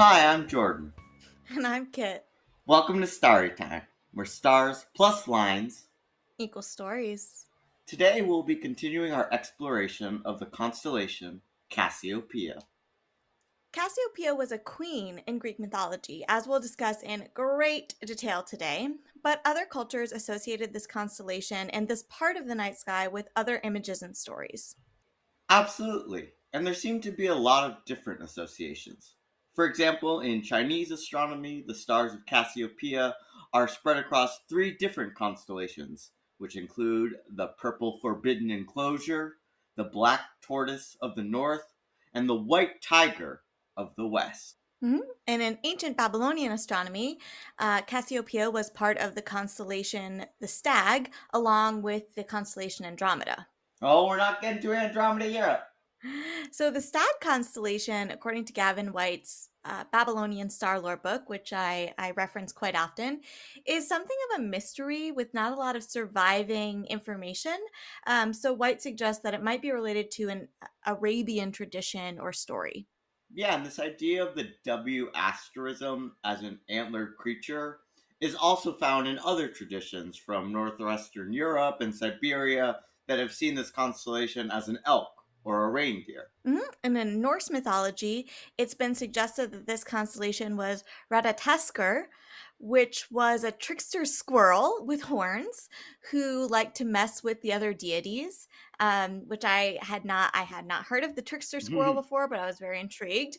Hi, I'm Jordan. And I'm Kit. Welcome to Starry Time, where stars plus lines equal stories. Today we'll be continuing our exploration of the constellation Cassiopeia. Cassiopeia was a queen in Greek mythology, as we'll discuss in great detail today, but other cultures associated this constellation and this part of the night sky with other images and stories. Absolutely, and there seem to be a lot of different associations. For example, in Chinese astronomy, the stars of Cassiopeia are spread across three different constellations, which include the Purple Forbidden Enclosure, the Black Tortoise of the North, and the White Tiger of the West. Mm-hmm. And in ancient Babylonian astronomy, uh, Cassiopeia was part of the constellation the Stag, along with the constellation Andromeda. Oh, we're not getting to Andromeda yet. So, the Stag constellation, according to Gavin White's uh, Babylonian Star Lore book, which I, I reference quite often, is something of a mystery with not a lot of surviving information. Um, so, White suggests that it might be related to an Arabian tradition or story. Yeah, and this idea of the W asterism as an antlered creature is also found in other traditions from northwestern Europe and Siberia that have seen this constellation as an elk or a reindeer. Mm-hmm. And in Norse mythology, it's been suggested that this constellation was Ratatoskr, which was a trickster squirrel with horns who liked to mess with the other deities. Um, which I had not I had not heard of the trickster squirrel mm-hmm. before, but I was very intrigued.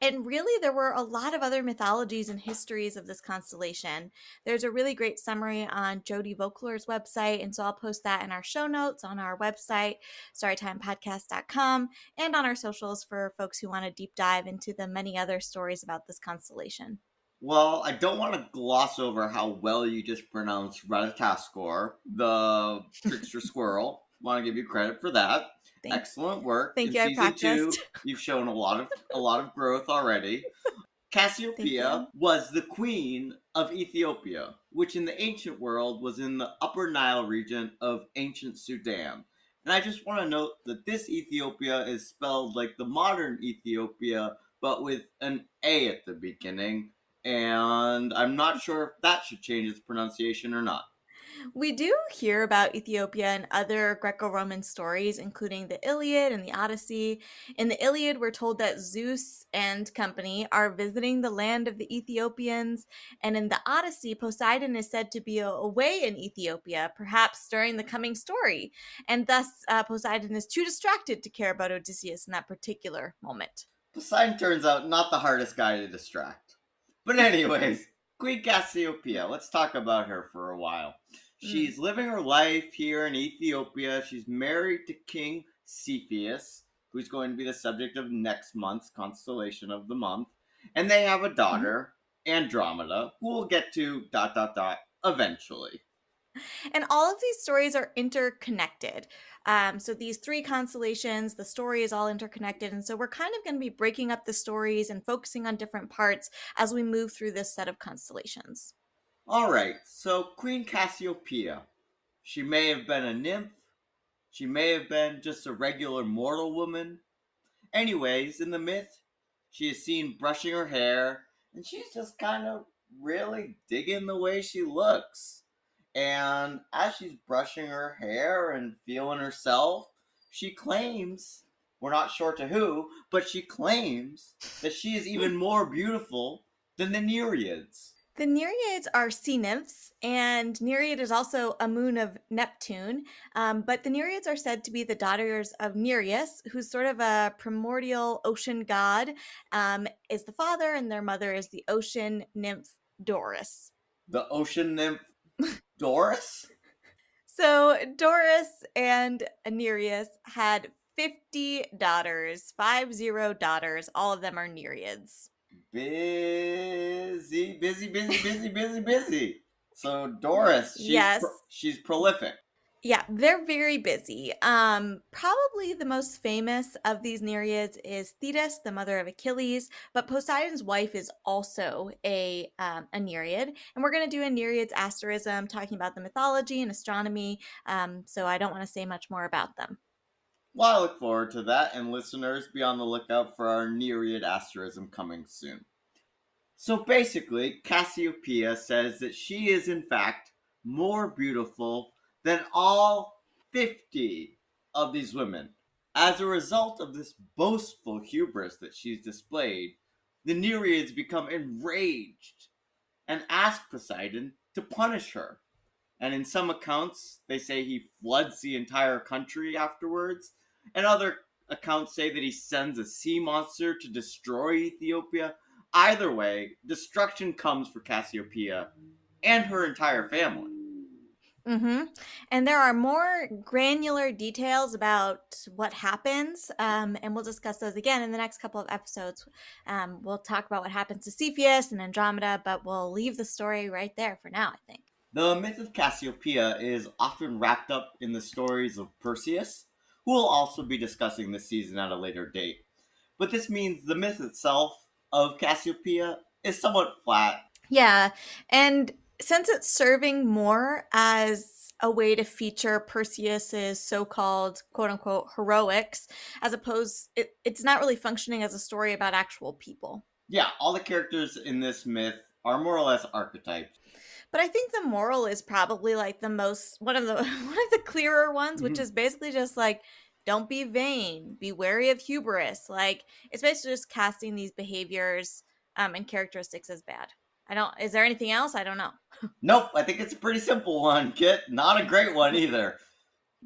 And really, there were a lot of other mythologies and histories of this constellation. There's a really great summary on Jodie Voeckler's website, and so I'll post that in our show notes on our website, starrytimepodcast.com and on our socials for folks who want to deep dive into the many other stories about this constellation. Well, I don't want to gloss over how well you just pronounced Ratatoskr, the trickster squirrel. Want to give you credit for that. Thank Excellent work. Thank In you. Practiced. Two, you've shown a lot of a lot of growth already. Cassiopeia was the queen of Ethiopia, which in the ancient world was in the Upper Nile region of ancient Sudan. And I just want to note that this Ethiopia is spelled like the modern Ethiopia, but with an A at the beginning and I'm not sure if that should change its pronunciation or not. We do hear about Ethiopia and other Greco Roman stories, including the Iliad and the Odyssey. In the Iliad, we're told that Zeus and company are visiting the land of the Ethiopians. And in the Odyssey, Poseidon is said to be away in Ethiopia, perhaps during the coming story. And thus, uh, Poseidon is too distracted to care about Odysseus in that particular moment. Poseidon turns out not the hardest guy to distract. But anyways, Queen Cassiopeia. Let's talk about her for a while. She's mm. living her life here in Ethiopia. She's married to King Cepheus, who's going to be the subject of next month's constellation of the month. And they have a daughter, mm. Andromeda, who we'll get to dot dot dot eventually. And all of these stories are interconnected. Um, so these three constellations, the story is all interconnected. And so we're kind of going to be breaking up the stories and focusing on different parts as we move through this set of constellations. All right. So Queen Cassiopeia, she may have been a nymph. She may have been just a regular mortal woman. Anyways, in the myth, she is seen brushing her hair, and she's just kind of really digging the way she looks. And as she's brushing her hair and feeling herself, she claims, we're not sure to who, but she claims that she is even more beautiful than the Nereids. The Nereids are sea nymphs, and Nereid is also a moon of Neptune. Um, but the Nereids are said to be the daughters of Nereus, who's sort of a primordial ocean god, um, is the father, and their mother is the ocean nymph Doris. The ocean nymph Doris? So Doris and Nereus had 50 daughters, five zero daughters. All of them are Nereids. Busy, busy, busy, busy, busy, busy. So Doris, she's yes. Pro- she's prolific. Yeah, they're very busy. Um, probably the most famous of these Nereids is Thetis, the mother of Achilles, but Poseidon's wife is also a um, a Nereid, and we're going to do a Nereids asterism talking about the mythology and astronomy. Um, so I don't want to say much more about them. Well, I look forward to that, and listeners, be on the lookout for our Nereid asterism coming soon. So basically, Cassiopeia says that she is in fact more beautiful than all 50 of these women. As a result of this boastful hubris that she's displayed, the Nereids become enraged and ask Poseidon to punish her. And in some accounts, they say he floods the entire country afterwards, and other accounts say that he sends a sea monster to destroy Ethiopia. Either way, destruction comes for Cassiopeia and her entire family. Mm-hmm. And there are more granular details about what happens, um, and we'll discuss those again in the next couple of episodes. Um, we'll talk about what happens to Cepheus and Andromeda, but we'll leave the story right there for now, I think. The myth of Cassiopeia is often wrapped up in the stories of Perseus, who we'll also be discussing this season at a later date. But this means the myth itself of Cassiopeia is somewhat flat. Yeah, and since it's serving more as a way to feature Perseus's so-called quote unquote heroics, as opposed it, it's not really functioning as a story about actual people. Yeah, all the characters in this myth are more or less archetypes. But I think the moral is probably like the most one of the one of the clearer ones, mm-hmm. which is basically just like don't be vain, be wary of hubris. Like it's basically just casting these behaviors um, and characteristics as bad. I don't. Is there anything else? I don't know. nope. I think it's a pretty simple one, Kit. Not a great one either.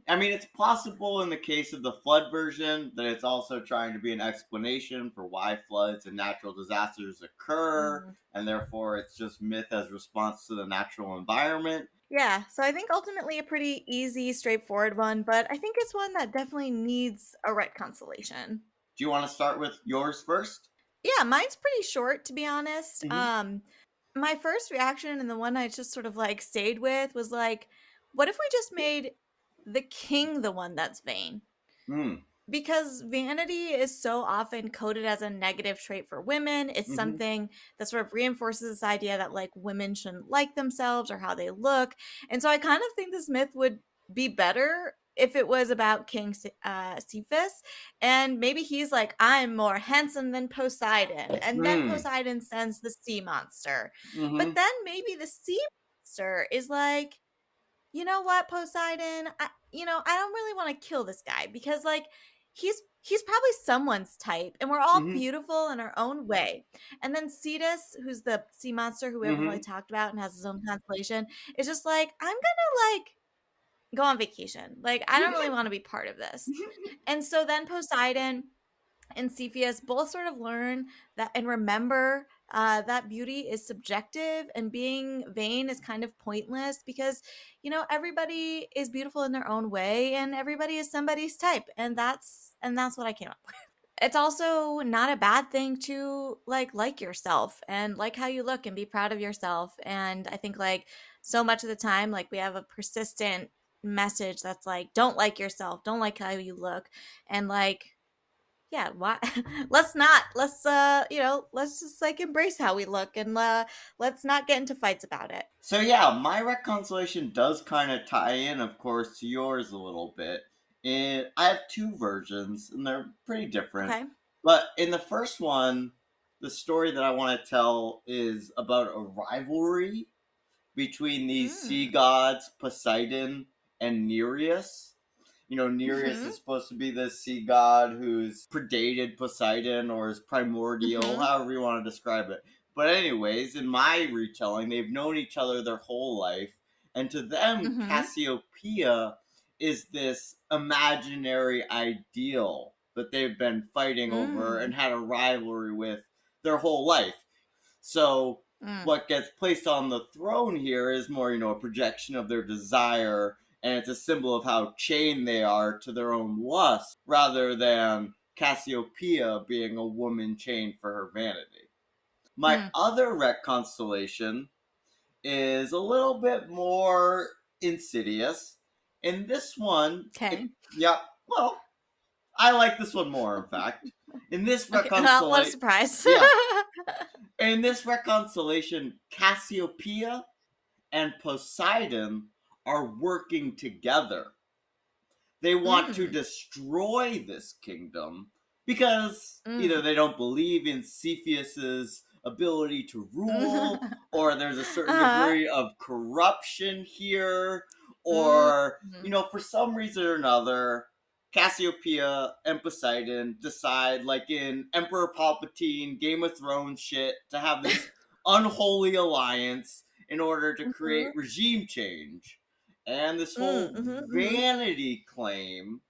I mean, it's possible in the case of the flood version that it's also trying to be an explanation for why floods and natural disasters occur, mm. and therefore it's just myth as response to the natural environment. Yeah, so I think ultimately a pretty easy, straightforward one, but I think it's one that definitely needs a retconstellation. Do you want to start with yours first? Yeah, mine's pretty short, to be honest. Mm-hmm. Um, my first reaction and the one I just sort of like stayed with was like, what if we just made the king the one that's vain? Mm. Because vanity is so often coded as a negative trait for women. It's mm-hmm. something that sort of reinforces this idea that like women shouldn't like themselves or how they look. And so I kind of think this myth would be better if it was about King uh, Cepheus, and maybe he's like, I'm more handsome than Poseidon, and mm. then hmm. Poseidon sends the sea monster. Mm-hmm. But then maybe the sea monster is like, you know what, Poseidon, I, you know, I don't really want to kill this guy because like he's he's probably someone's type, and we're all mm-hmm. beautiful in our own way. And then Cetus, who's the sea monster who we haven't mm-hmm. really talked about and has his own constellation, is just like, I'm gonna like go on vacation. Like, I don't really want to be part of this. and so then Poseidon and Cepheus both sort of learn that and remember uh, that beauty is subjective and being vain is kind of pointless because you know everybody is beautiful in their own way and everybody is somebody's type and that's and that's what I came up with. It's also not a bad thing to like like yourself and like how you look and be proud of yourself and I think like so much of the time like we have a persistent message that's like don't like yourself don't like how you look and like yeah why let's not let's uh you know let's just like embrace how we look and uh let's not get into fights about it so yeah my retconstellation does kind of tie in of course to yours a little bit and i have two versions and they're pretty different okay. but in the first one the story that i want to tell is about a rivalry between these mm. sea gods poseidon and Nereus. You know, Nereus mm-hmm. is supposed to be the sea god who's predated Poseidon or is primordial, mm-hmm. however you want to describe it. But, anyways, in my retelling, they've known each other their whole life. And to them, mm-hmm. Cassiopeia is this imaginary ideal that they've been fighting mm. over and had a rivalry with their whole life. So, mm. what gets placed on the throne here is more, you know, a projection of their desire and it's a symbol of how chained they are to their own lust rather than Cassiopeia being a woman chained for her vanity. My mm. other retconstellation is a little bit more insidious. In this one, okay, yeah, well, I like this one more. In fact, in this okay, retconstellation, what a surprise! yeah, in this retconstellation, Cassiopeia and Poseidon are working together. They want mm. to destroy this kingdom because mm. either they don't believe in Cepheus's ability to rule, or there's a certain Uh-huh. degree of corruption here, or Mhm. you know, for some reason or another, Cassiopeia and Poseidon decide, like in Emperor Palpatine, Game of Thrones shit, to have this unholy alliance in order to create regime change. And this whole Mm, mhm, mhm. vanity claim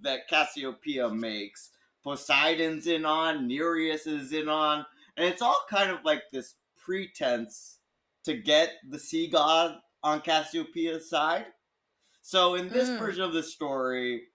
that Cassiopeia makes, Poseidon's in on, Nereus is in on, and it's all kind of like this pretense to get the sea god on Cassiopeia's side. So in this Mm. version of the story,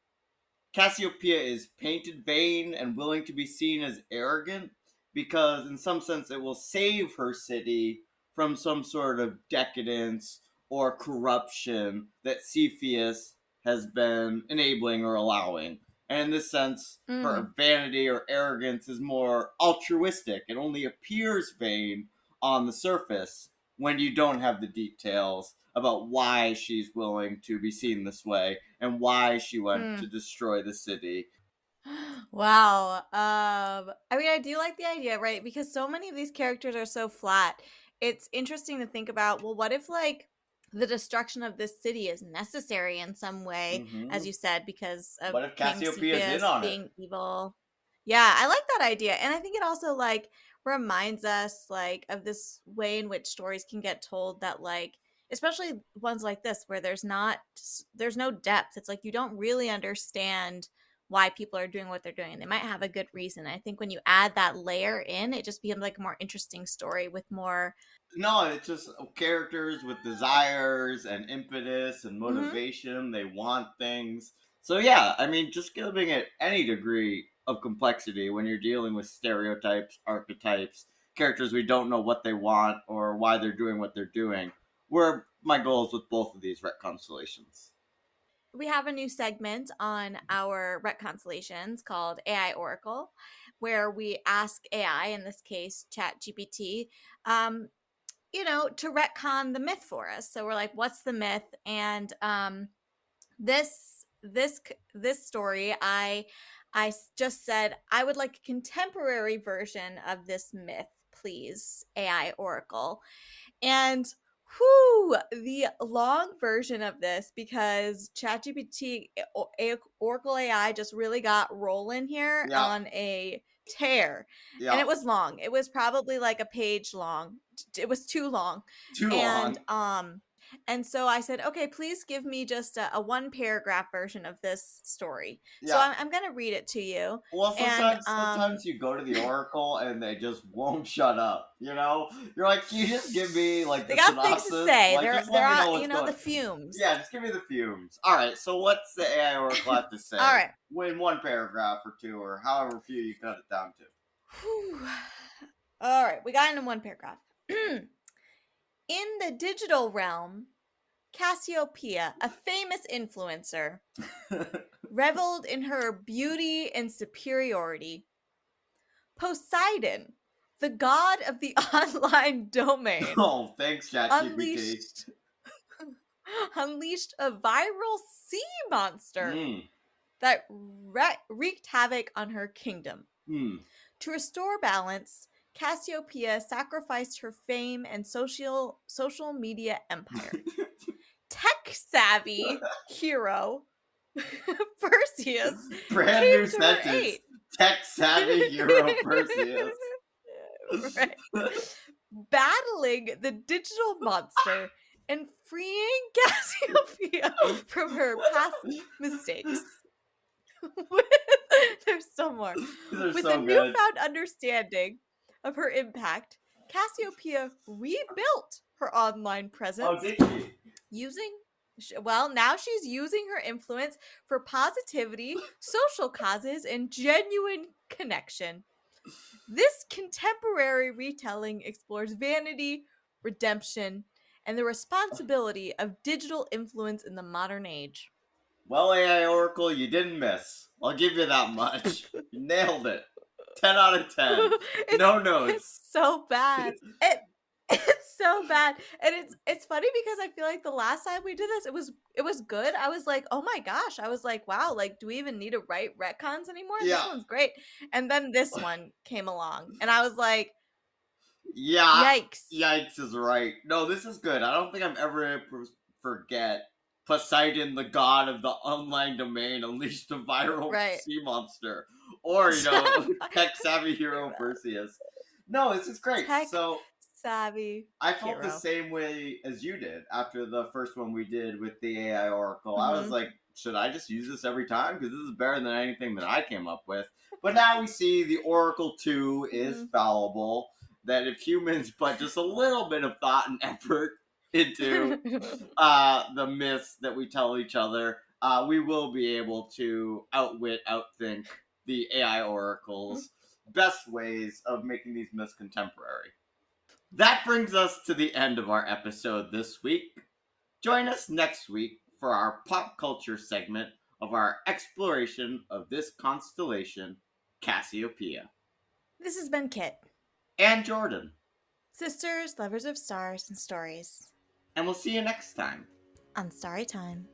Cassiopeia is painted vain and willing to be seen as arrogant because, in some sense, it will save her city from some sort of decadence or corruption that Cepheus has been enabling or allowing. And in this sense, her vanity or arrogance is more altruistic. It only appears vain on the surface when you don't have the details about why she's willing to be seen this way and why she went Mm. to destroy the city. Wow. Um I mean I do like the idea, right? Because so many of these characters are so flat. It's interesting to think about, well, what if like the destruction of this city is necessary in some way, as Mhm. you said, because of What if King Cassiopeia's in Cepheus on it? being evil. Yeah, I like that idea. And I think it also like reminds us like of this way in which stories can get told that like especially ones like this where there's not there's no depth. It's like you don't really understand why people are doing what they're doing. They might have a good reason. I think when you add that layer in, it just becomes like a more interesting story with more No, it's just characters with desires and impetus and Mhm. motivation. They want things. So yeah, I mean, just giving it any degree of complexity when you're dealing with stereotypes, archetypes, characters we don't know what they want or why they're doing what they're doing. Were my goals with both of these Ret constellations. We have a new segment on our Ret Constellations called AI Oracle, where we ask AI, in this case, ChatGPT, um, you know, to retcon the myth for us. So we're like, what's the myth? And um, this this this story, I I just said I would like a contemporary version of this myth, please, AI Oracle, and Whew, the long version of this because ChatGPT A- Oracle AI just really got rolling here Yeah. on a tear. Yeah, And it was long. It was probably like a page long. It was too long. too and long. um and so I said, "Okay, please give me just a, a one paragraph version of this story." So I'm, I'm going to read it to you. Well, and, sometimes um, sometimes you go to the oracle and they just won't shut up. You know, you're like, can you just give me like They the got things to say. Like, they're they're me know you know going- the fumes. Yeah, just give me the fumes. All right. So what's the AI oracle have to say? All right. In one paragraph or two, or however few you cut it down to. Whew. All right, we got into one paragraph. in the digital realm, Cassiopeia, a famous influencer, reveled in her beauty and superiority. Poseidon, the god of the online domain, oh, thanks, ChatGPT. unleashed unleashed a viral sea monster Mm, that wre- wreaked havoc on her kingdom. mm. To restore balance, Cassiopeia sacrificed her fame and social social media empire. Tech savvy hero Perseus Brand new sentence. Tech savvy hero Perseus. right. Battling the digital monster and freeing Cassiopeia from her past mistakes. With, there's still more. With so a good. newfound understanding of her impact, Cassiopeia rebuilt her online oh, presence Oh, did she? using well, now she's using her influence for positivity, social causes, and genuine connection. This contemporary retelling explores vanity, redemption, and the responsibility of digital influence in the modern age. Well, AI Oracle, you didn't miss. I'll give you that much. you nailed it. 10 out of 10. It's- No notes. It's so bad. It it's so bad. And it's it's funny because I feel like the last time we did this, it was it was good. I was like, oh my gosh. I was like, wow, like, do we even need to write retcons anymore? Yeah. This one's great. And then this one came along. And I was like, Yeah. Yikes. Yikes is right. No, this is good. I don't think I'm ever forget Poseidon, the god of the online domain, unleashed a viral Right. sea monster, or you know, Tech savvy hero Perseus. No, this is great. Tech So Savvy. I felt the same way as you did after the first one we did with the AI Oracle. I was Mhm. like, should I just use this every time? Because this is better than anything that I came up with. But now we see the Oracle 2 is Mhm. fallible. That if humans put just a little bit of thought and effort into uh, the myths that we tell each other, uh, we will be able to outwit, outthink the AI oracles' best ways of making these myths contemporary. That brings us to the end of our episode this week. Join us next week for our pop culture segment of our exploration of this constellation, Cassiopeia. this has been Kit. And Jordan. Sisters, lovers of stars and stories. And we'll see you next time. On Starry Time.